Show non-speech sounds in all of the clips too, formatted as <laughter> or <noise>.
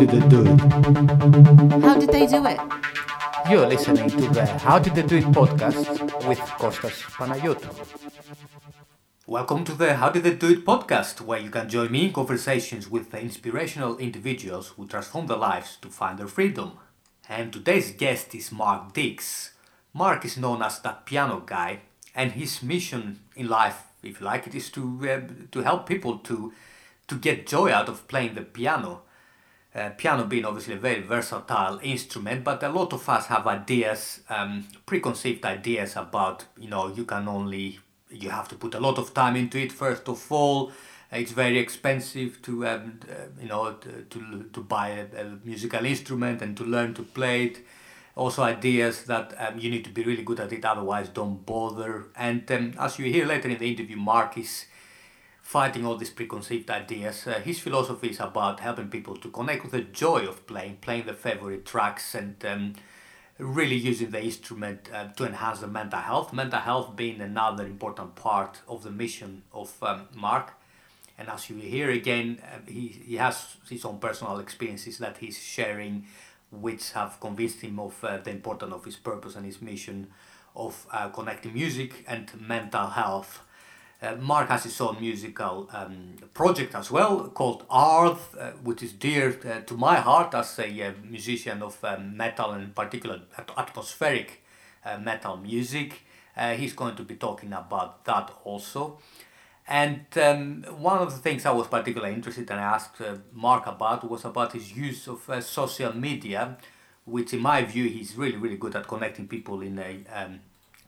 did they do it? How did they do it? You're listening to the How Did They Do It podcast with Kostas Panayiotou. Welcome to the How Did They Do It podcast, where you can join me in conversations with the inspirational individuals who transform their lives to find their freedom. And today's guest is Mark Deeks. Mark is known as that piano guy, and his mission in life, if you like it, is to uh, to help people to to get joy out of playing the piano. Uh, piano being obviously a very versatile instrument, but a lot of us have ideas, um, preconceived ideas about, you know, you can only, you have to put a lot of time into it first of all. It's very expensive to, um, uh, you know, to, to buy a, a, musical instrument and to learn to play it. Also ideas that um, you need to be really good at it, otherwise don't bother. And um, as you hear later in the interview, Mark is fighting all these preconceived ideas. Uh, his philosophy is about helping people to connect with the joy of playing, playing their favorite tracks, and um, really using the instrument uh, to enhance the mental health. Mental health being another important part of the mission of um, Mark. And as you hear again, uh, he, he has his own personal experiences that he's sharing, which have convinced him of uh, the importance of his purpose and his mission of uh, connecting music and mental health. Uh, Mark has his own musical um, project as well called Arth, uh, which is dear uh, to my heart as a uh, musician of um, metal and in particular atmospheric uh, metal music. Uh, he's going to be talking about that also. And um, one of the things I was particularly interested in and I asked Mark about was about his use of social media, which in my view he's really, really good at connecting people in a um,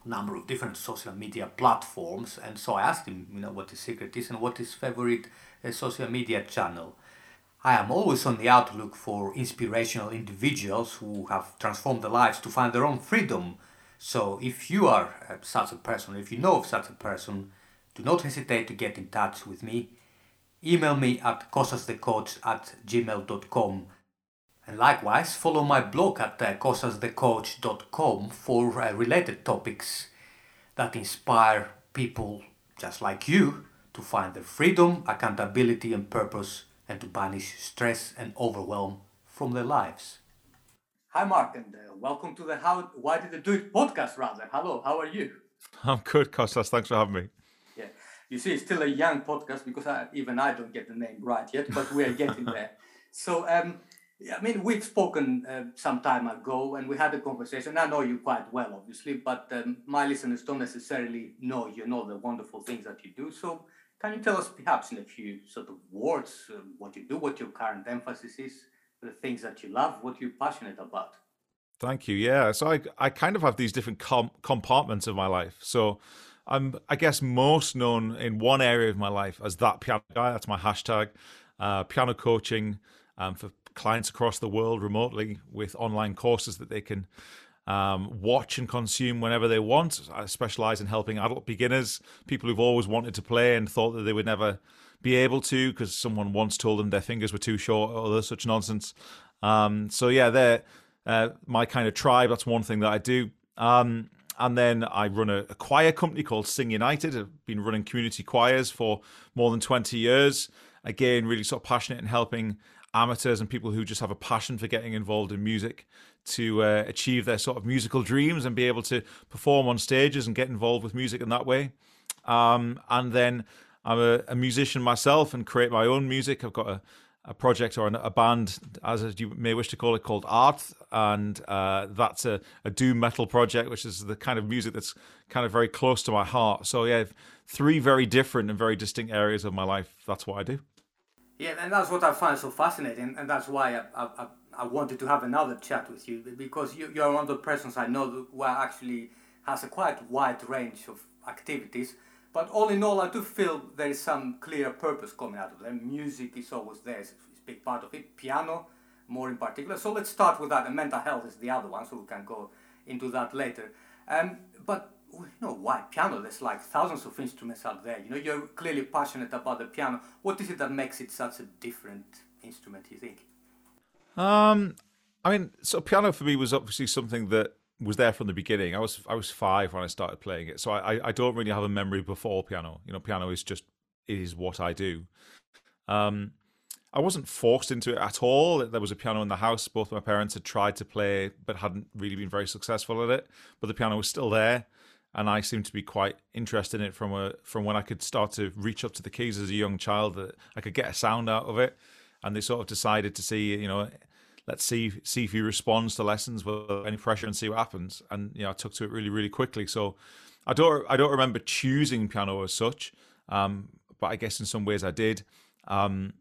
number of different social media platforms and so I asked him you know what his secret is and what his favorite uh, social media channel. I am always on the outlook for inspirational individuals who have transformed their lives to find their own freedom. So if you are uh, such a person, if you know of such a person, do not hesitate to get in touch with me. Email me at kostasthecoach at gmail.com and likewise, follow my blog at uh, kostasthecoach.com for uh, related topics that inspire people just like you to find their freedom, accountability, and purpose, and to banish stress and overwhelm from their lives. Hi, Mark, and uh, welcome to the How Why Did They Do It podcast. Rather, hello, how are you? I'm good, Kostas. Thanks for having me. Yeah, you see, it's still a young podcast because I, even I don't get the name right yet, but we are getting there. So, um, I mean, we've spoken uh, some time ago and we had a conversation. I know you quite well, obviously, but um, my listeners don't necessarily know you know the wonderful things that you do. So, can you tell us, perhaps in a few sort of words, uh, what you do, what your current emphasis is, the things that you love, what you're passionate about? Thank you. Yeah. So, I, I kind of have these different com- compartments of my life. So, I'm, I guess, most known in one area of my life as that piano guy. That's my hashtag, uh, piano coaching um, for clients across the world remotely with online courses that they can um, watch and consume whenever they want. I specialize in helping adult beginners, people who've always wanted to play and thought that they would never be able to because someone once told them their fingers were too short or other such nonsense. Um, so yeah, they're uh, my kind of tribe. That's one thing that I do. Um, and then I run a, a, choir company called Sing United. I've been running community choirs for more than 20 years. Again, really sort of passionate in helping amateurs and people who just have a passion for getting involved in music to uh, achieve their sort of musical dreams and be able to perform on stages and get involved with music in that way. Um, and then I'm a, a, musician myself and create my own music. I've got a, a project or a band, as you may wish to call it, called Arth. and uh, that's a, a doom metal project, which is the kind of music that's kind of very close to my heart. So yeah, three very different and very distinct areas of my life. That's what I do. Yeah, and that's what I find so fascinating, and that's why I, I, I wanted to have another chat with you because you, you're one of the persons I know who actually has a quite wide range of activities. But all in all, I do feel there is some clear purpose coming out of them. Music is always there, it's a big part of it. Piano, more in particular. So let's start with that, and mental health is the other one, so we can go into that later. Um, but you know why? Piano there's like thousands of instruments out there. You know you're clearly passionate about the piano. What is it that makes it such a different instrument you think? Um i mean so piano for me was obviously something that was there from the beginning. I was i was five when i started playing it. So i i don't really have a memory before piano. You know piano is just is what i do. Um I wasn't forced into it at all. There was a piano in the house. Both my parents had tried to play, but hadn't really been very successful at it. But the piano was still there, and I seemed to be quite interested in it from a from when I could start to reach up to the keys as a young child. That I could get a sound out of it, and they sort of decided to see, you know, let's see see if he responds to lessons with any pressure and see what happens. And you know, I took to it really really quickly. So I don't I don't remember choosing piano as such, um, but I guess in some ways I did. Um,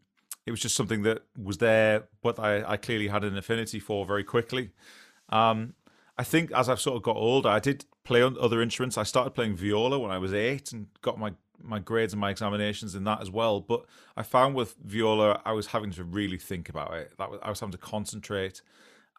it was just something that was there, but I, I clearly had an affinity for very quickly. Um, I think as I've sort of got older, I did play on other instruments. I started playing viola when I was eight and got my my grades and my examinations in that as well. But I found with viola, I was having to really think about it. That was, I was having to concentrate,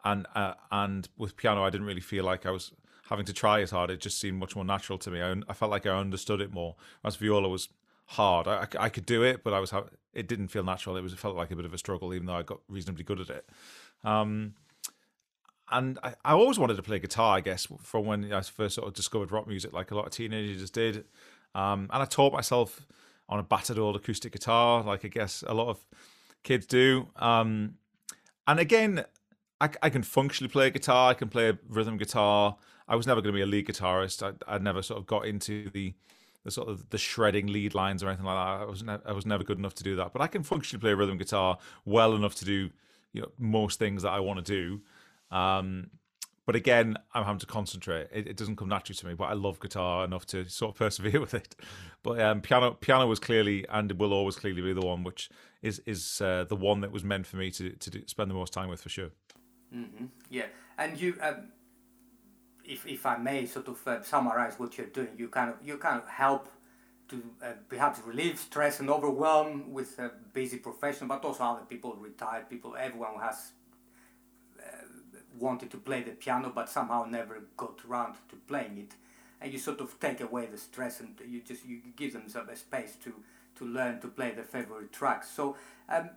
and uh, and with piano, I didn't really feel like I was having to try as hard. It just seemed much more natural to me. I, I felt like I understood it more. As viola was hard. I, I, could do it, but I was it didn't feel natural. It was it felt like a bit of a struggle, even though I got reasonably good at it. Um, and I, I always wanted to play guitar. I guess from when I first sort of discovered rock music, like a lot of teenagers did. Um, and I taught myself on a battered old acoustic guitar, like I guess a lot of kids do. Um, and again, I, I, can functionally play guitar. I can play rhythm guitar. I was never going to be a lead guitarist. I, I never sort of got into the the sort of the shredding lead lines or anything like that. I was ne- I was never good enough to do that, but I can functionally play rhythm guitar well enough to do you know most things that I want to do. Um, but again, I'm having to concentrate. It, it, doesn't come naturally to me, but I love guitar enough to sort of <laughs> persevere with it. But um, piano, piano was clearly and will always clearly be the one which is is uh, the one that was meant for me to to do, spend the most time with for sure. Mm-hmm. Yeah, and you. Um if, if I may sort of uh, summarize what you're doing, you kind of you kind of help to uh, perhaps relieve stress and overwhelm with a busy profession, but also other people, retired people, everyone who has uh, wanted to play the piano but somehow never got around to playing it, and you sort of take away the stress and you just you give them some space to to learn to play their favorite tracks. So, um,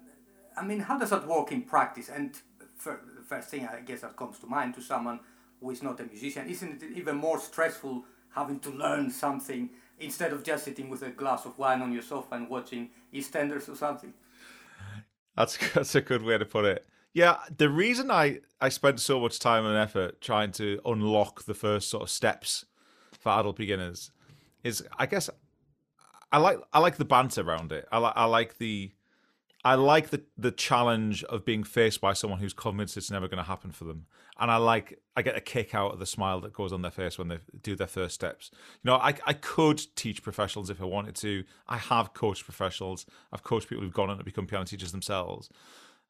I mean, how does that work in practice? And for, the first thing I guess that comes to mind to someone who is not a musician, isn't it even more stressful having to learn something instead of just sitting with a glass of wine on your sofa and watching EastEnders or something? That's <laughs> that's a good way to put it. Yeah, the reason I I spent so much time and effort trying to unlock the first sort of steps for adult beginners is I guess I like I like the banter around it. I like I like the I like the the challenge of being faced by someone who's convinced it's never going to happen for them, and I like I get a kick out of the smile that goes on their face when they do their first steps. You know, I I could teach professionals if I wanted to. I have coached professionals. I've coached people who've gone on to become piano teachers themselves.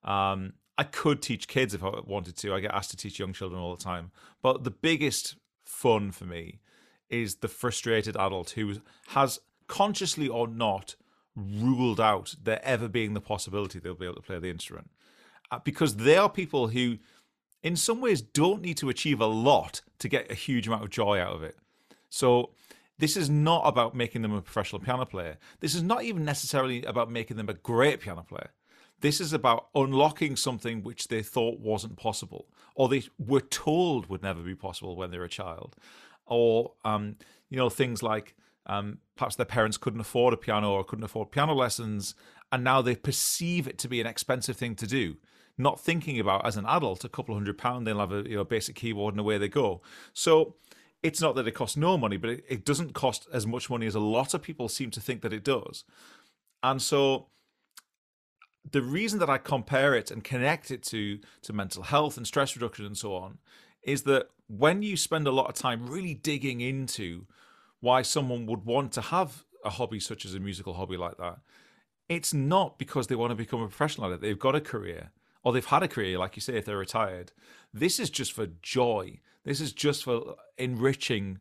Um, I could teach kids if I wanted to. I get asked to teach young children all the time. But the biggest fun for me is the frustrated adult who has consciously or not ruled out there ever being the possibility they'll be able to play the instrument uh, because they are people who in some ways don't need to achieve a lot to get a huge amount of joy out of it so this is not about making them a professional piano player this is not even necessarily about making them a great piano player this is about unlocking something which they thought wasn't possible or they were told would never be possible when they were a child or um, you know things like um, perhaps their parents couldn't afford a piano or couldn't afford piano lessons, and now they perceive it to be an expensive thing to do. Not thinking about as an adult, a couple hundred pound, they'll have a you know basic keyboard and away they go. So it's not that it costs no money, but it, it doesn't cost as much money as a lot of people seem to think that it does. And so the reason that I compare it and connect it to to mental health and stress reduction and so on is that when you spend a lot of time really digging into why someone would want to have a hobby such as a musical hobby like that. It's not because they want to become a professional at it. They've got a career or they've had a career, like you say, if they're retired. This is just for joy. This is just for enriching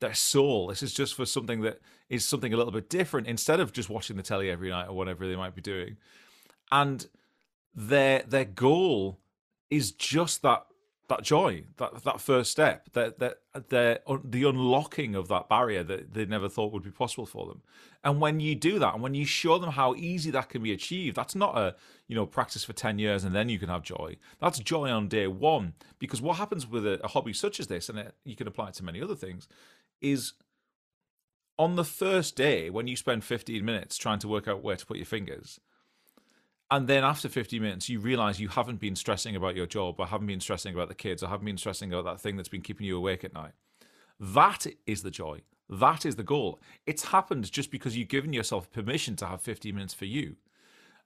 their soul. This is just for something that is something a little bit different instead of just watching the telly every night or whatever they might be doing. And their their goal is just that that joy, that that first step, that that the the unlocking of that barrier that they never thought would be possible for them. And when you do that, and when you show them how easy that can be achieved, that's not a you know practice for ten years and then you can have joy. That's joy on day one. Because what happens with a, a hobby such as this, and it, you can apply it to many other things, is on the first day when you spend 15 minutes trying to work out where to put your fingers and then after 50 minutes you realize you haven't been stressing about your job or haven't been stressing about the kids or haven't been stressing about that thing that's been keeping you awake at night. That is the joy. That is the goal. It's happened just because you've given yourself permission to have 50 minutes for you.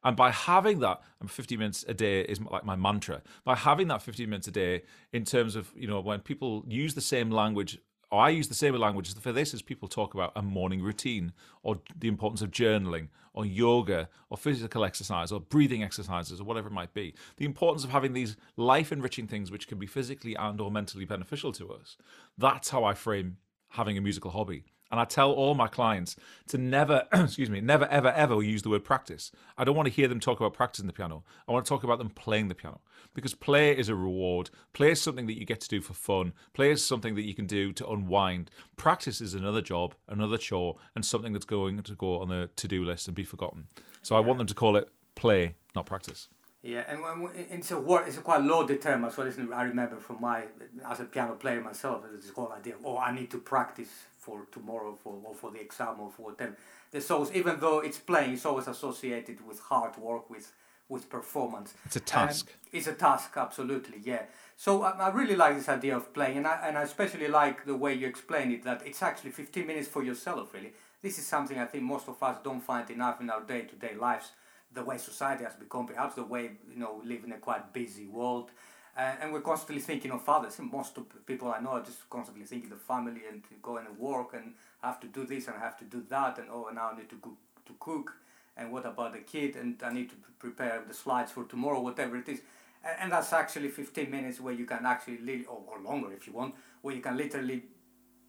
And by having that, and 50 minutes a day is like my mantra. By having that 50 minutes a day, in terms of you know when people use the same language or I use the same language for this as people talk about a morning routine or the importance of journaling or yoga or physical exercise or breathing exercises or whatever it might be. The importance of having these life enriching things which can be physically and or mentally beneficial to us. That's how I frame having a musical hobby. And I tell all my clients to never, <clears throat> excuse me, never, ever, ever use the word practice. I don't want to hear them talk about practicing the piano. I want to talk about them playing the piano because play is a reward. Play is something that you get to do for fun. Play is something that you can do to unwind. Practice is another job, another chore, and something that's going to go on the to do list and be forgotten. So I want them to call it play, not practice. Yeah, and when, it's a word, it's a quite loaded term as well. Isn't I remember from my as a piano player myself, it's this whole idea oh, I need to practice for tomorrow, for or for the exam, or for whatever. There's always, even though it's playing, it's always associated with hard work, with with performance. It's a task. And it's a task, absolutely, yeah. So I, I really like this idea of playing, and I and I especially like the way you explain it. That it's actually 15 minutes for yourself, really. This is something I think most of us don't find enough in our day to day lives the way society has become, perhaps the way you know we live in a quite busy world, uh, and we're constantly thinking of others. Most of people I know are just constantly thinking of family and to work and have to do this and have to do that, and oh, and now I need to go to cook, and what about the kid, and I need to prepare the slides for tomorrow, whatever it is. And, and that's actually 15 minutes where you can actually, li- or, or longer if you want, where you can literally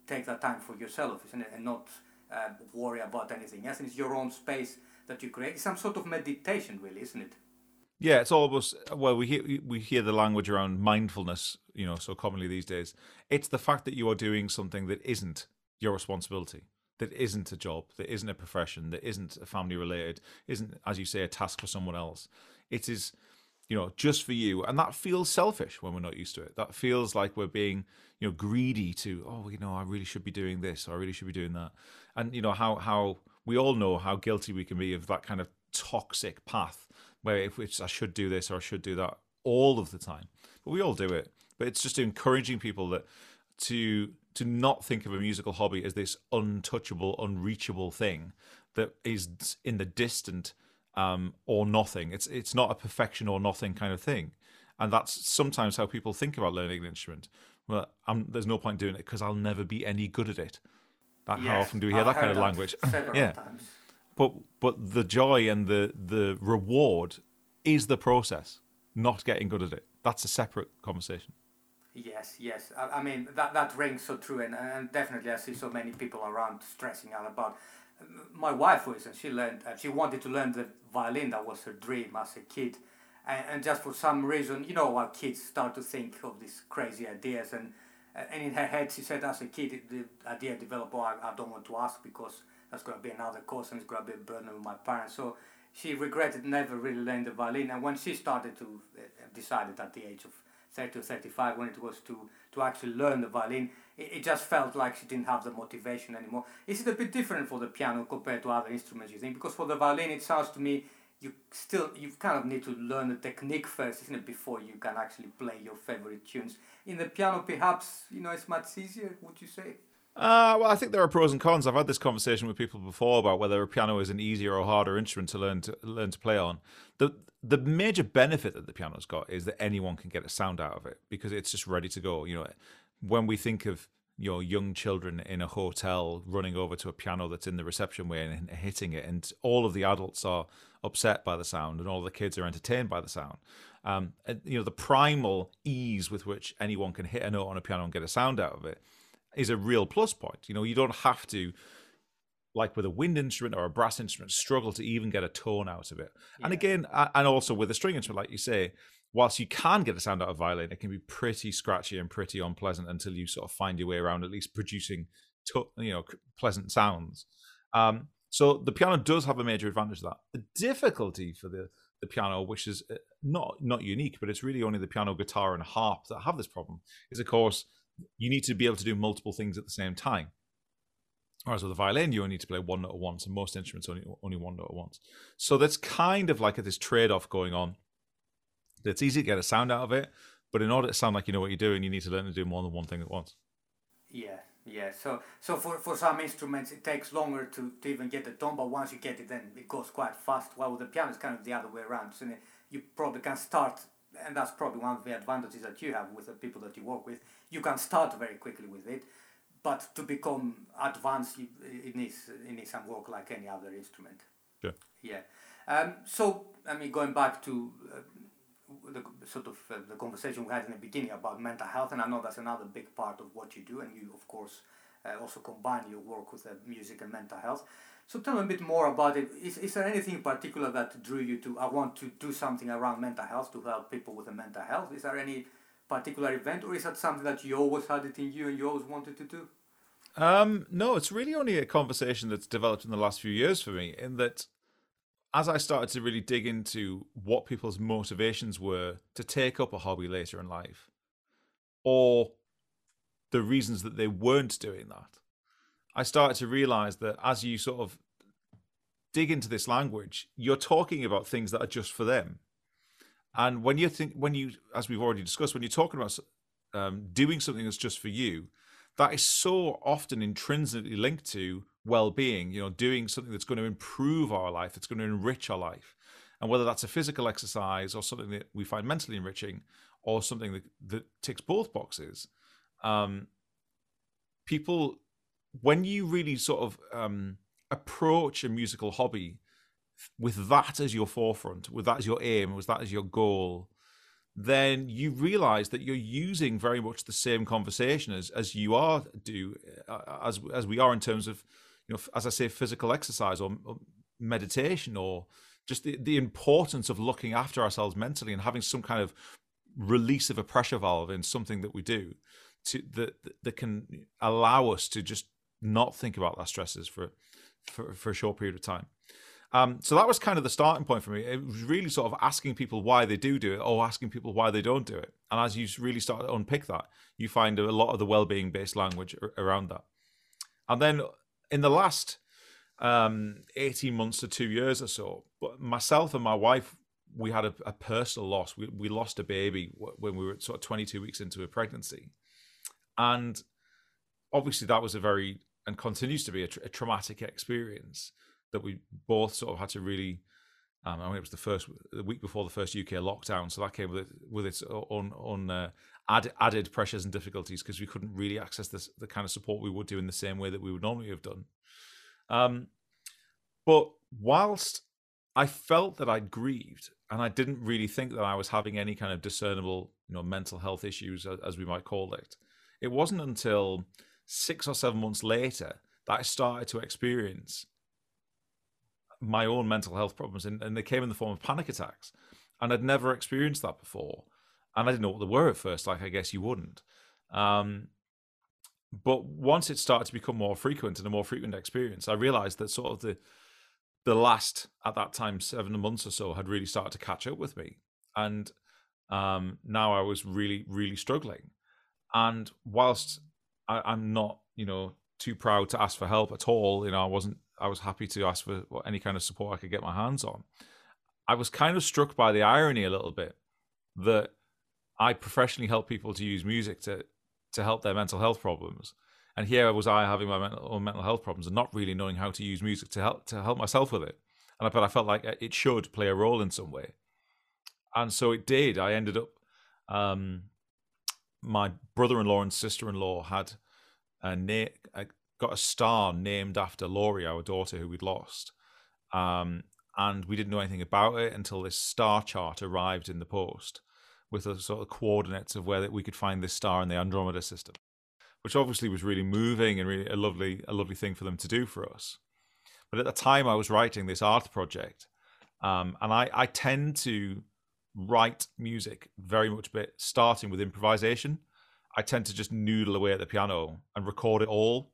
take that time for yourself, isn't it, and not uh, worry about anything else. And it's your own space that you create. It's some sort of meditation, really, isn't it? Yeah, it's almost well. We hear we hear the language around mindfulness, you know, so commonly these days. It's the fact that you are doing something that isn't your responsibility, that isn't a job, that isn't a profession, that isn't a family related, isn't, as you say, a task for someone else. It is, you know, just for you, and that feels selfish when we're not used to it. That feels like we're being, you know, greedy to, oh, you know, I really should be doing this, or I really should be doing that, and you know how how we all know how guilty we can be of that kind of toxic path where if it's, I should do this or I should do that all of the time. But we all do it. But it's just encouraging people that to to not think of a musical hobby as this untouchable, unreachable thing that is in the distant um, or nothing. It's it's not a perfection or nothing kind of thing, and that's sometimes how people think about learning an instrument. Well, I'm, there's no point doing it because I'll never be any good at it. That, yes, how often do we hear I've that kind of language? <laughs> yeah. Times. But but the joy and the the reward is the process, not getting good at it. That's a separate conversation. Yes, yes. I, I mean that that rings so true, and, and definitely I see so many people around stressing out about. My wife, for instance, she learned. Uh, she wanted to learn the violin. That was her dream as a kid, and, and just for some reason, you know, our kids start to think of these crazy ideas and and in her head she said as a kid the idea developed oh I, I don't want to ask because that's going to be another course and it's going to be a burden on my parents so she regretted never really learning the violin and when she started to uh, decided at the age of 30 or 35 when it was to to actually learn the violin it, it just felt like she didn't have the motivation anymore is it a bit different for the piano compared to other instruments you think because for the violin it sounds to me you still you kind of need to learn the technique first, isn't it, before you can actually play your favorite tunes. In the piano, perhaps you know it's much easier. Would you say? Uh, well, I think there are pros and cons. I've had this conversation with people before about whether a piano is an easier or harder instrument to learn to learn to play on. the The major benefit that the piano's got is that anyone can get a sound out of it because it's just ready to go. You know, when we think of your young children in a hotel running over to a piano that's in the reception way and hitting it, and all of the adults are upset by the sound, and all the kids are entertained by the sound. Um, and, you know, the primal ease with which anyone can hit a note on a piano and get a sound out of it is a real plus point. You know, you don't have to, like with a wind instrument or a brass instrument, struggle to even get a tone out of it. Yeah. And again, and also with a string instrument, like you say, whilst you can get a sound out of violin, it can be pretty scratchy and pretty unpleasant until you sort of find your way around at least producing, to, you know, pleasant sounds. Um, so the piano does have a major advantage of that. The difficulty for the the piano, which is uh, not not unique, but it's really only the piano, guitar, and harp that have this problem, is of course you need to be able to do multiple things at the same time. Whereas with the violin, you only need to play one note at once, and most instruments only only one note at once. So that's kind of like this trade off going on. It's easy to get a sound out of it, but in order to sound like you know what you're doing, you need to learn to do more than one thing at once. Yeah, yeah. So so for, for some instruments it takes longer to, to even get the tone, but once you get it, then it goes quite fast. While with the piano, it's kind of the other way around. So you probably can start, and that's probably one of the advantages that you have with the people that you work with. You can start very quickly with it, but to become advanced, it needs it needs some work like any other instrument. Yeah. Yeah. Um, so I mean, going back to uh, the sort of uh, the conversation we had in the beginning about mental health, and I know that's another big part of what you do, and you of course uh, also combine your work with uh, music and mental health. So tell me a bit more about it. Is, is there anything in particular that drew you to I want to do something around mental health to help people with the mental health? Is there any particular event, or is that something that you always had it in you and you always wanted to do? Um, no, it's really only a conversation that's developed in the last few years for me. In that as I started to really dig into what people's motivations were to take up a hobby later in life, or the reasons that they weren't doing that, I started to realize that as you sort of dig into this language, you're talking about things that are just for them. And when you think, when you, as we've already discussed, when you're talking about um, doing something that's just for you, that is so often intrinsically linked to well-being you know doing something that's going to improve our life that's going to enrich our life and whether that's a physical exercise or something that we find mentally enriching or something that, that ticks both boxes um, people when you really sort of um, approach a musical hobby with that as your forefront with that as your aim with that as your goal then you realize that you're using very much the same conversation as as you are do uh, as as we are in terms of you know as i say physical exercise or, or meditation or just the, the importance of looking after ourselves mentally and having some kind of release of a pressure valve in something that we do to that that can allow us to just not think about our stresses for for, for a short period of time um, so that was kind of the starting point for me. It was really sort of asking people why they do do it or asking people why they don't do it. And as you really start to unpick that, you find a lot of the well-being based language around that. And then in the last um, 18 months to two years or so, myself and my wife, we had a, a personal loss. We, we lost a baby when we were sort of 22 weeks into a pregnancy. And obviously that was a very, and continues to be a, tra- a traumatic experience that we both sort of had to really. Um, I mean, it was the first the week before the first UK lockdown, so that came with it, with its own, own uh, add, added pressures and difficulties because we couldn't really access this, the kind of support we would do in the same way that we would normally have done. Um, but whilst I felt that I'd grieved, and I didn't really think that I was having any kind of discernible, you know, mental health issues, as we might call it. It wasn't until six or seven months later that I started to experience my own mental health problems, and, and they came in the form of panic attacks. And I'd never experienced that before. And I didn't know what they were at first, like I guess you wouldn't. Um, but once it started to become more frequent and a more frequent experience, I realized that sort of the the last at that time seven months or so had really started to catch up with me, and um, now I was really really struggling. And whilst I, I'm not, you know, too proud to ask for help at all, you know, I wasn't I was happy to ask for any kind of support I could get my hands on. I was kind of struck by the irony a little bit that I professionally help people to use music to to help their mental health problems, and here I was I having my mental, own mental health problems and not really knowing how to use music to help to help myself with it. And I, but I felt like it should play a role in some way, and so it did. I ended up. Um, my brother-in-law and sister-in-law had a, na- got a star named after Laurie, our daughter who we'd lost. Um, and we didn't know anything about it until this star chart arrived in the post with the sort of coordinates of where we could find this star in the Andromeda system, which obviously was really moving and really a lovely, a lovely thing for them to do for us. But at the time, I was writing this Arth project, um, and I, I tend to write music very much bit starting with improvisation. I tend to just noodle away at the piano and record it all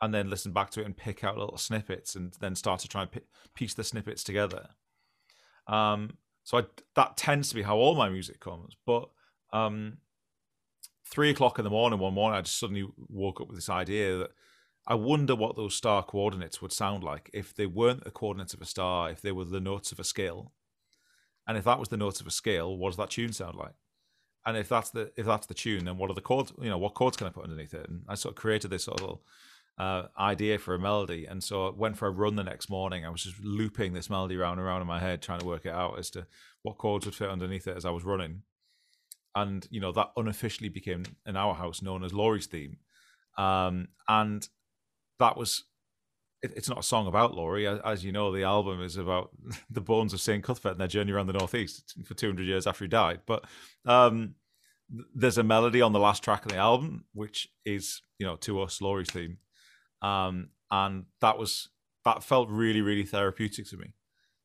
and then listen back to it and pick out little snippets and then start to try and piece the snippets together. Um, so I, that tends to be how all my music comes. But um, three o'clock in the morning one morning, I just suddenly woke up with this idea that I wonder what those star coordinates would sound like if they weren't the coordinates of a star, if they were the notes of a scale. And if that was the notes of a scale, what does that tune sound like? And if that's the if that's the tune, then what are the chords? You know, what chords can I put underneath it? And I sort of created this sort of uh, idea for a melody, and so I went for a run the next morning. I was just looping this melody round and round in my head, trying to work it out as to what chords would fit underneath it as I was running. And you know that unofficially became in our house known as Laurie's theme, um, and that was it's not a song about Laurie. As you know, the album is about <laughs> the bones of St. Cuthbert and their journey around the Northeast for 200 years after he died. But um, there's a melody on the last track of the album, which is, you know, to us, Laurie's theme. Um, and that was, that felt really, really therapeutic to me.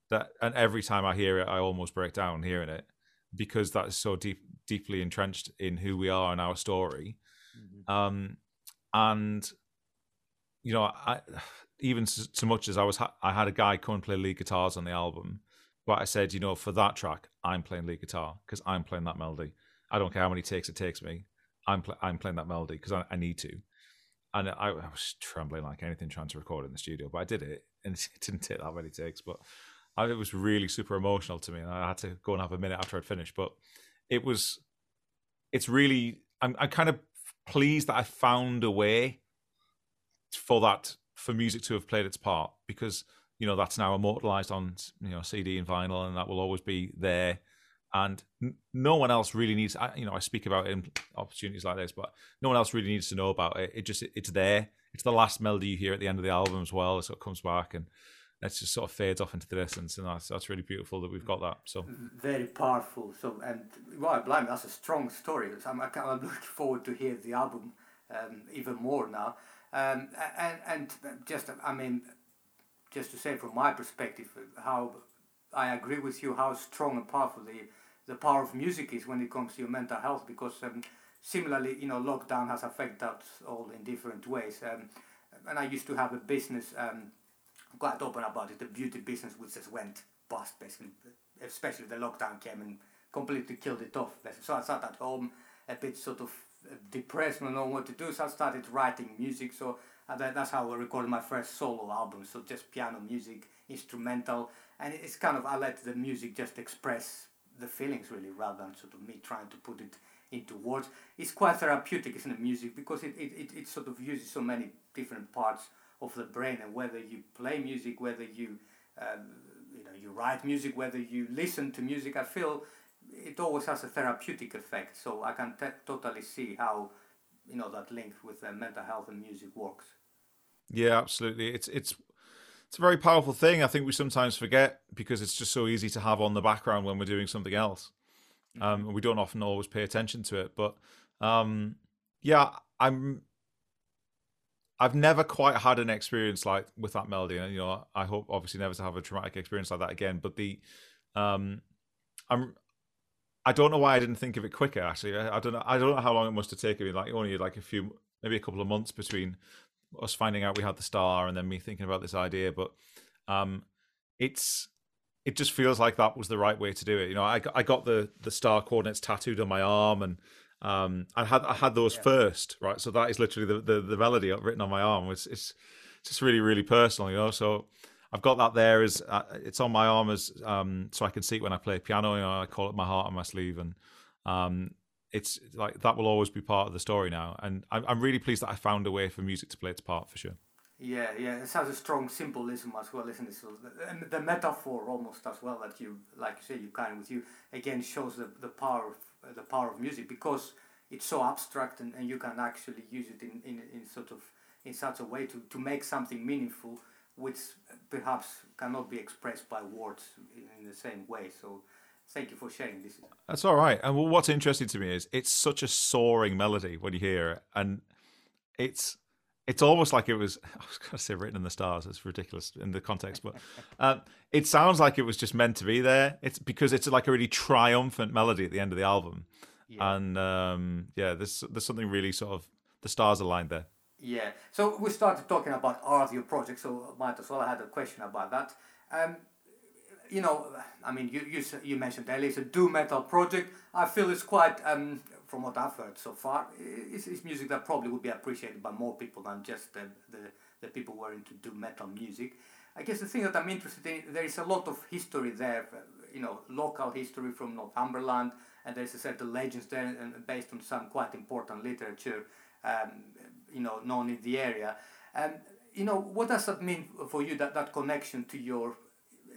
That, and every time I hear it, I almost break down hearing it because that is so deep, deeply entrenched in who we are and our story. Mm-hmm. Um, and you know, I even so much as I was, I had a guy come and play lead guitars on the album, but I said, you know, for that track, I'm playing lead guitar because I'm playing that melody. I don't care how many takes it takes me. I'm pl- I'm playing that melody because I, I, need to. And I, I, was trembling like anything trying to record in the studio, but I did it, <laughs> and it didn't take that many takes. But I, it was really super emotional to me, and I had to go and have a minute after I'd finished. But it was, it's really, I'm, I'm kind of pleased that I found a way for that for music to have played its part because you know that's now immortalized on you know CD and vinyl, and that will always be there. And n- no one else really needs. I, you know, I speak about it in opportunities like this, but no one else really needs to know about it. It just it's there. It's the last melody you hear at the end of the album as well. It sort of comes back and it just sort of fades off into the distance, and that's that's really beautiful that we've got that. So very powerful. So and well, blimey, that's a strong story. So I'm, I'm looking forward to hear the album um, even more now. Um, and, and just, I mean, just to say from my perspective, how I agree with you how strong and powerful the, the power of music is when it comes to your mental health because um, similarly, you know, lockdown has affected us all in different ways. Um, and I used to have a business, um, quite open about it, the beauty business which just went bust basically, especially the lockdown came and completely killed it off. So I sat at home a bit sort of depressed, not knowing what to do, so I started writing music. So uh, that, that's how I recorded my first solo album. So just piano music, instrumental, and it's kind of I let the music just express the feelings really, rather than sort of me trying to put it into words. It's quite therapeutic, isn't it, music? Because it, it, it, it sort of uses so many different parts of the brain, and whether you play music, whether you um, you know you write music, whether you listen to music, I feel it always has a therapeutic effect. So I can t- totally see how you know that link with uh, mental health and music works. Yeah, absolutely. It's it's it's a very powerful thing. I think we sometimes forget because it's just so easy to have on the background when we're doing something else. Mm-hmm. Um, we don't often always pay attention to it, but um, yeah, I'm. I've never quite had an experience like with that melody, and you know, I hope obviously never to have a traumatic experience like that again. But the, um, I'm I don't know why I didn't think of it quicker. Actually, I, I, don't know. I don't know how long it must have taken me. Like only like a few, maybe a couple of months between us finding out we had the star and then me thinking about this idea. But um, it's it just feels like that was the right way to do it. You know, I got, I got the the star coordinates tattooed on my arm, and um, I had I had those yeah. first, right? So that is literally the, the, the melody written on my arm. It's it's just really really personal, you know. So I've got that there as uh, it's on my arm as um, so I can see it when I play piano. You know, I call it my heart on my sleeve, and um, it's like that will always be part of the story now. And I'm, I'm really pleased that I found a way for music to play its part for sure. Yeah, yeah, it has a strong symbolism as well, isn't it? So the, the metaphor almost as well that you, like you say, you kind with you again shows the, the power of the power of music because it's so abstract and, and you can actually use it in, in, in sort of in such a way to, to make something meaningful which perhaps cannot be expressed by words in, the same way. So thank you for sharing this. That's all right. And what's interesting to me is it's such a soaring melody when you hear it, and it's it's almost like it was <laughs> I was going to say written in the stars. It's ridiculous in the context, but <laughs> um, it sounds like it was just meant to be there. It's because it's like a really triumphant melody at the end of the album, yeah. and um, yeah, there's there's something really sort of the stars aligned there. Yeah. So we started talking about Arth, your project. So might as well I had a question about that. Um, you know, I mean, you you you mentioned earlier it's a doom metal project. I feel it's quite um, from what I've heard so far, it's, is music that probably would be appreciated by more people than just the, the, the people who are into doom metal music. I guess the thing that I'm interested in, there is a lot of history there, you know, local history from Northumberland, and there's a certain legends there and based on some quite important literature, um, you know, known in the area. And, you know, what does that mean for you, that, that connection to your,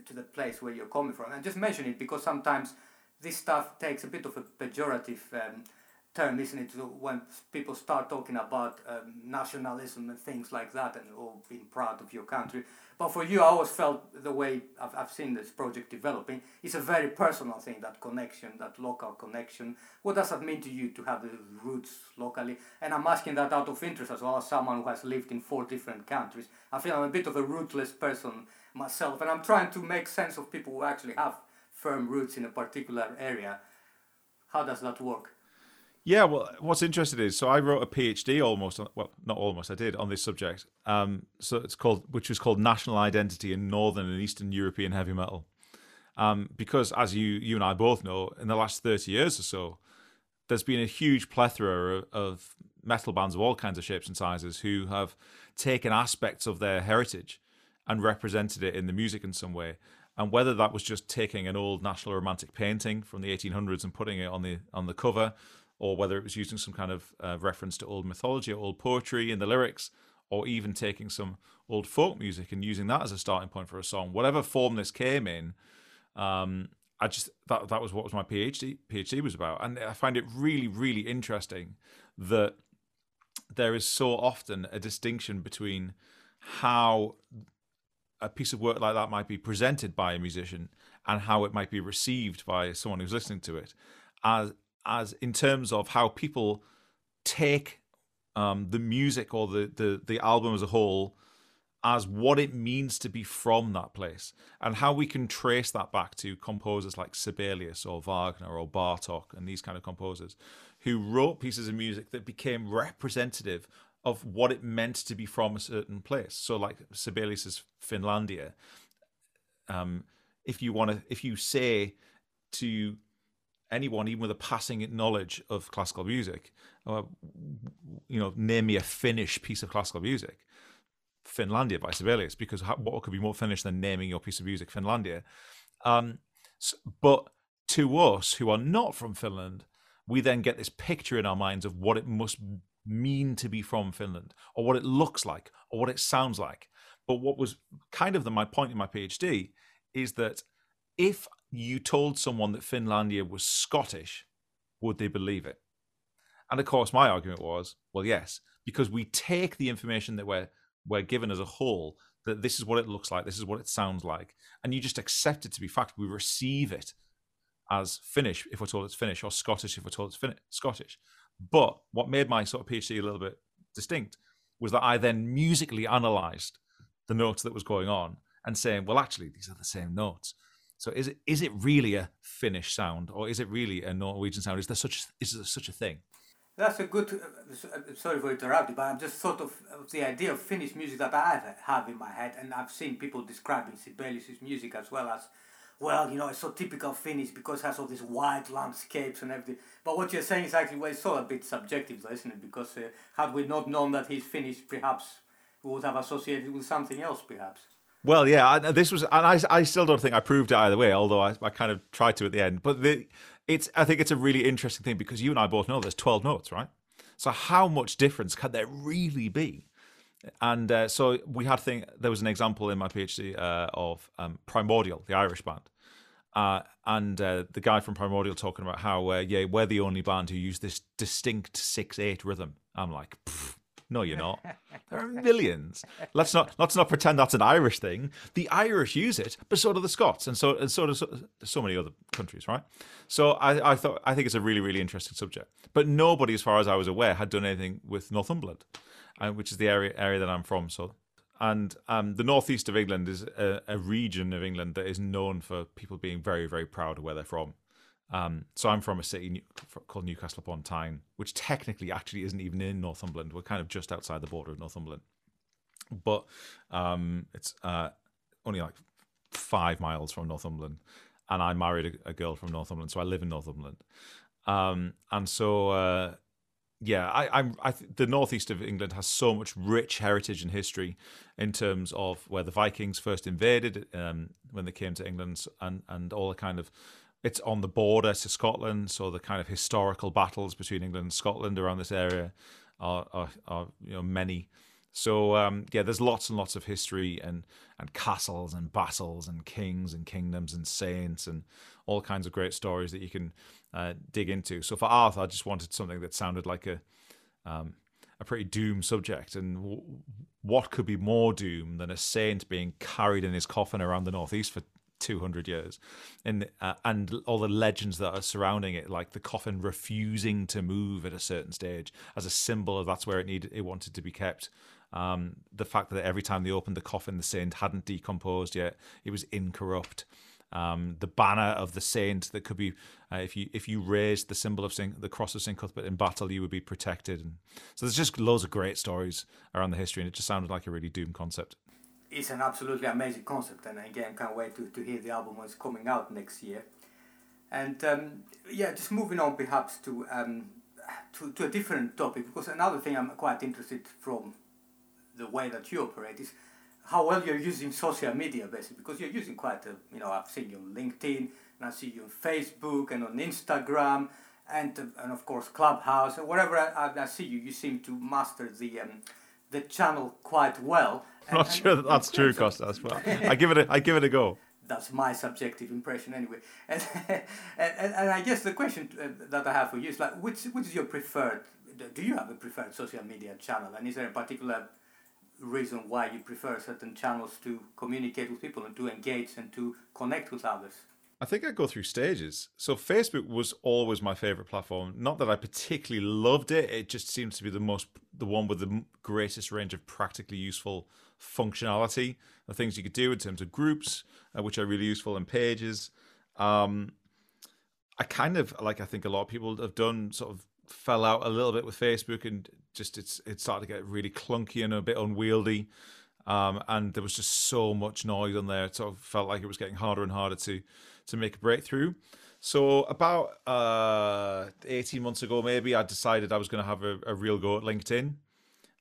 to the place where you're coming from? And just mention it because sometimes this stuff takes a bit of a pejorative um, term, isn't it, when people start talking about um, nationalism and things like that and all being proud of your country. But for you, I always felt the way I've, I've seen this project developing, it's a very personal thing, that connection, that local connection. What does that mean to you to have the roots locally? And I'm asking that out of interest as well as someone who has lived in four different countries. I feel I'm a bit of a rootless person myself, and I'm trying to make sense of people who actually have firm roots in a particular area. How does that work? Yeah, well, what's interesting is so I wrote a PhD almost, well, not almost, I did on this subject. Um, so it's called, which was called National Identity in Northern and Eastern European Heavy Metal. Um, because as you you and I both know, in the last thirty years or so, there's been a huge plethora of, of metal bands of all kinds of shapes and sizes who have taken aspects of their heritage and represented it in the music in some way. And whether that was just taking an old national romantic painting from the 1800s and putting it on the on the cover, or whether it was using some kind of uh, reference to old mythology or old poetry in the lyrics, or even taking some old folk music and using that as a starting point for a song. Whatever form this came in, um, I just that that was what was my PhD PhD was about, and I find it really really interesting that there is so often a distinction between how a piece of work like that might be presented by a musician and how it might be received by someone who's listening to it as as in terms of how people take um, the music or the, the the album as a whole as what it means to be from that place and how we can trace that back to composers like Sibelius or Wagner or Bartok and these kind of composers who wrote pieces of music that became representative of what it meant to be from a certain place. So, like Sibelius's Finlandia, um, if you want to, if you say to anyone, even with a passing knowledge of classical music, uh, you know, name me a Finnish piece of classical music. Finlandia by Sibelius, because what could be more Finnish than naming your piece of music Finlandia? Um, so, but to us who are not from Finland, we then get this picture in our minds of what it must mean to be from Finland or what it looks like or what it sounds like. But what was kind of the, my point in my PhD is that if you told someone that Finlandia was Scottish, would they believe it? And of course, my argument was, well, yes, because we take the information that we're we're given as a whole that this is what it looks like, this is what it sounds like, and you just accept it to be fact. We receive it as Finnish if we're told it's Finnish, or Scottish if we're told it's Scottish. But what made my sort of PhD a little bit distinct was that I then musically analysed the notes that was going on and saying, well, actually, these are the same notes. So is it is it really a Finnish sound or is it really a Norwegian sound? Is there such is there such a thing? That's a good. Uh, sorry for interrupting, but I'm just sort of, of the idea of Finnish music that I have in my head, and I've seen people describing Sibelius's music as well as well, you know, it's so typical Finnish because it has all these wide landscapes and everything. But what you're saying is actually well, it's so a bit subjective, isn't it? Because uh, had we not known that he's Finnish, perhaps we would have associated with something else, perhaps. Well, yeah, this was, and I, I still don't think I proved it either way, although I, I kind of tried to at the end. But the, it's, I think it's a really interesting thing because you and I both know there's 12 notes, right? So how much difference can there really be? And uh, so we had thing. There was an example in my PhD uh, of um, Primordial, the Irish band, uh, and uh, the guy from Primordial talking about how uh, yeah we're the only band who use this distinct six eight rhythm. I'm like, no, you're not. <laughs> there are millions. Let's not let's not pretend that's an Irish thing. The Irish use it, but so do the Scots, and so and so do so, so many other countries, right? So I, I thought I think it's a really really interesting subject. But nobody, as far as I was aware, had done anything with Northumberland, uh, which is the area area that I'm from. So and um, the northeast of England is a, a, region of England that is known for people being very, very proud of where they're from. Um, so I'm from a city called Newcastle upon Tyne, which technically actually isn't even in Northumberland. We're kind of just outside the border of Northumberland, but um, it's uh, only like five miles from Northumberland. And I married a, a girl from Northumberland, so I live in Northumberland. Um, and so, uh, yeah, I, th- the northeast of England has so much rich heritage and history in terms of where the Vikings first invaded um, when they came to England, and and all the kind of. It's on the border to Scotland, so the kind of historical battles between England and Scotland around this area are, are, are you know many. So um, yeah, there's lots and lots of history and and castles and battles and kings and kingdoms and saints and all kinds of great stories that you can uh, dig into. So for Arth, I just wanted something that sounded like a um, a pretty doom subject. And w- what could be more doom than a saint being carried in his coffin around the northeast for 200 years and uh, and all the legends that are surrounding it like the coffin refusing to move at a certain stage as a symbol of that's where it needed it wanted to be kept um, the fact that every time they opened the coffin the saint hadn't decomposed yet it was incorrupt um, the banner of the saint that could be uh, if you if you raised the symbol of Saint, the cross of Saint Cuthbert in battle, you would be protected. And so there's just loads of great stories around the history, and it just sounded like a really doomed concept. It's an absolutely amazing concept, and again, can't wait to, to hear the album when it's coming out next year. And um, yeah, just moving on perhaps to, um, to to a different topic because another thing I'm quite interested from the way that you operate is how well you're using social media basically because you're using quite a you know I've seen you on LinkedIn and I see you on Facebook and on Instagram and and of course Clubhouse and wherever I, I, see you you seem to master the um, the channel quite well. I'm <laughs> not sure that that's true, Kostas, Well. <laughs> I give it a, I give it a go. That's my subjective impression anyway. <laughs> And, and, and I guess the question uh, that I have for you is like which which is your preferred do you have a preferred social media channel and is there a particular reason why you prefer certain channels to communicate with people and to engage and to connect with others? I think I go through stages. So Facebook was always my favorite platform. Not that I particularly loved it; it just seems to be the most, the one with the greatest range of practically useful functionality, the things you could do in terms of groups, uh, which are really useful, and pages. Um, I kind of like. I think a lot of people have done sort of fell out a little bit with Facebook and just it's it started to get really clunky and a bit unwieldy. Um, and there was just so much noise on there. It sort of felt like it was getting harder and harder to to make a breakthrough. So about uh, 18 months ago, maybe I decided I was going to have a, a, real go at LinkedIn.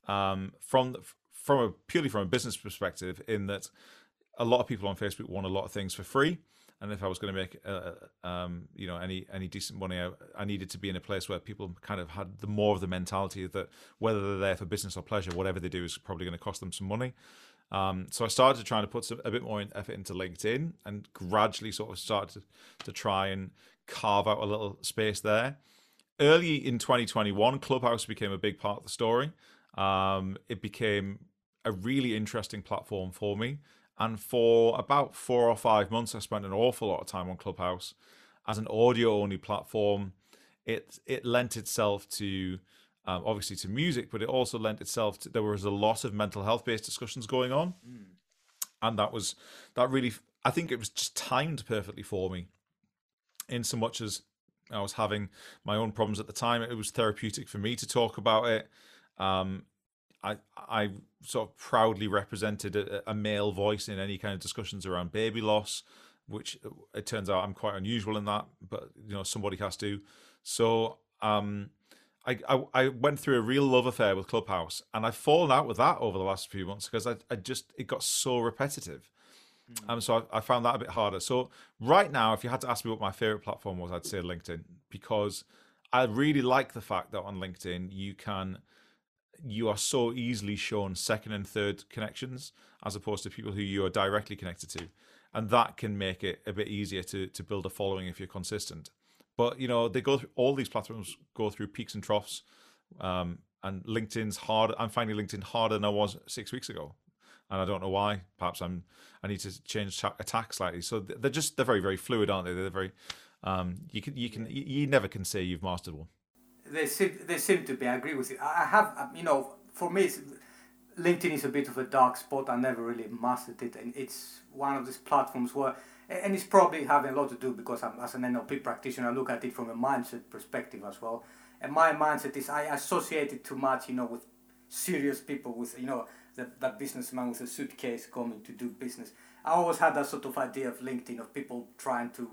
Um, from from a purely from a business perspective, in that a lot of people on Facebook want a lot of things for free and if I was going to make uh, um, you know any any decent money, I, I, needed to be in a place where people kind of had the more of the mentality that whether they're there for business or pleasure, whatever they do is probably going to cost them some money. Um, so I started trying to put some, a bit more effort into LinkedIn, and gradually sort of started to, to try and carve out a little space there. Early in 2021, Clubhouse became a big part of the story. Um, it became a really interesting platform for me and for about four or five months, I spent an awful lot of time on Clubhouse as an audio only platform. It it lent itself to um, obviously to music, but it also lent itself to there was a lot of mental health based discussions going on, mm. and that was that really I think it was just timed perfectly for me, in so much as I was having my own problems at the time. It was therapeutic for me to talk about it. Um, I I sort of proudly represented a, a, male voice in any kind of discussions around baby loss, which uh, it turns out I'm quite unusual in that, but you know somebody has to. So um, I, I, I went through a real love affair with Clubhouse, and I've fallen out with that over the last few months because I I just it got so repetitive. Mm. Um, so I, I found that a bit harder. So right now, if you had to ask me what my favorite platform was, I'd say LinkedIn because I really like the fact that on LinkedIn you can you are so easily shown second and third connections as opposed to people who you are directly connected to and that can make it a bit easier to to build a following if you're consistent but you know they go through all these platforms go through peaks and troughs um, and linkedin's hard i'm finding linkedin harder than i was six weeks ago and i don't know why perhaps i'm i need to change attack slightly so they're just they're very very fluid aren't they they're very um, you can you can you never can say you've mastered one they seem they seem to be. I agree with you. I have um, you know for me, LinkedIn is a bit of a dark spot. I never really mastered it, and it's one of these platforms where, and it's probably having a lot to do because I'm as an NLP practitioner, I look at it from a mindset perspective as well. And my mindset is I associate it too much, you know, with serious people, with you know that that businessman with a suitcase coming to do business. I always had that sort of idea of LinkedIn of people trying to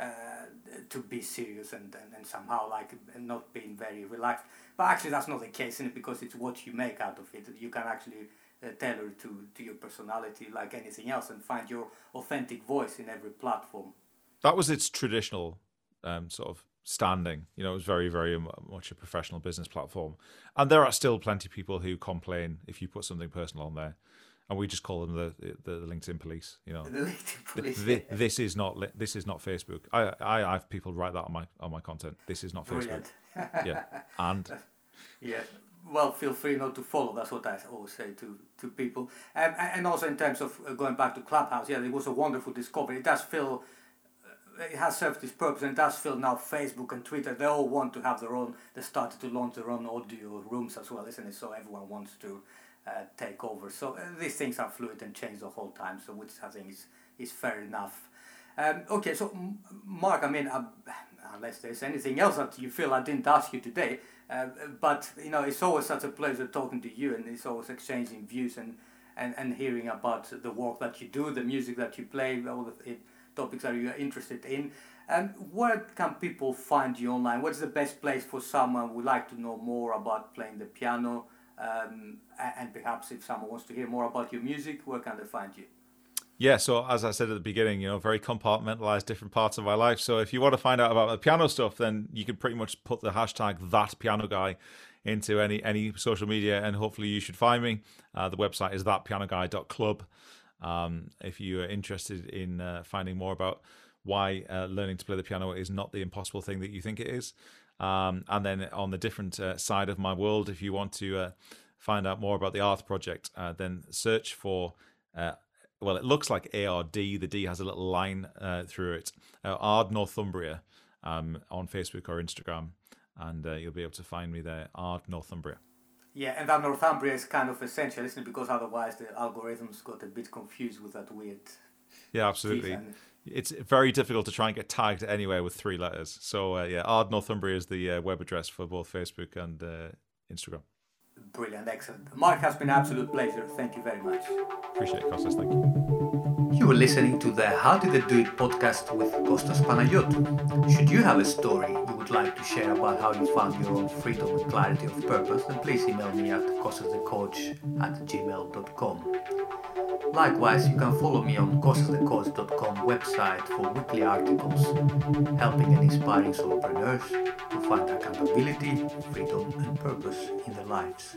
uh, to be serious and, and, and somehow like not being very relaxed. But actually, that's not the case in it because it's what you make out of it. You can actually uh, tailor to, to your personality like anything else and find your authentic voice in every platform. That was its traditional um, sort of standing. You know, it was very, very much a professional business platform. And there are still plenty of people who complain if you put something personal on there. And we just call them the the, the LinkedIn police. You know, <laughs> The LinkedIn police. Thi- this is not this is not Facebook. I, I I have people write that on my on my content. This is not Facebook. Brilliant. Yeah, and <laughs> Yeah. Well, feel free not to follow. That's what I always say to, to people. Um, and also in terms of uh, going back to Clubhouse, yeah, it was a wonderful discovery. It does feel, uh, it has served its purpose, and it does feel now Facebook and Twitter, they all want to have their own, they started to launch their own audio rooms as well, isn't it? So everyone wants to uh, take over. So uh, these things are fluid and change the whole time, so which I think is, is fair enough. Um, okay, so Mark, I mean, um, unless there's anything else that you feel I didn't ask you today, uh, but you know, it's always such a pleasure talking to you, and it's always exchanging views and, and, and hearing about the work that you do, the music that you play, all the topics that you're interested in. Um, where can people find you online? What's the best place for someone who would like to know more about playing the piano? Um, and perhaps if someone wants to hear more about your music, where can they find you? Yeah, so as I said at the beginning, you know, very compartmentalized different parts of my life. So if you want to find out about the piano stuff, then you can pretty much put the hashtag that piano guy into any any social media, and hopefully you should find me. Uh, the website is thatpianoguy.club. Um, if you are interested in uh, finding more about why uh, learning to play the piano is not the impossible thing that you think it is, um, and then on the different uh, side of my world, if you want to uh, find out more about the Arth Project, uh, then search for well, it looks like ARD. The D has a little line uh, through it. Uh, Ard Northumbria um, on Facebook or Instagram, and uh, you'll be able to find me there. Ard Northumbria. Yeah, and that Northumbria is kind of essential, isn't it? Because otherwise the algorithms got a bit confused with that weird. Yeah, absolutely. and- It's very difficult to try and get tagged anywhere with three letters. So uh, yeah, Ard Northumbria is the uh, web address for both Facebook and uh, Instagram. Brilliant, excellent. Mark has been an absolute pleasure. Thank you very much. Appreciate it, Kostas. Thank you. Were listening to the How Did They Do It podcast with Kostas Panayotou. Should you have a story you would like to share about how you found your own freedom and clarity of purpose, then please email me at kostasthecoach at gmail.com. Likewise, you can follow me on kostasthecoach.com website for weekly articles helping and inspiring solopreneurs to find accountability, freedom and purpose in their lives.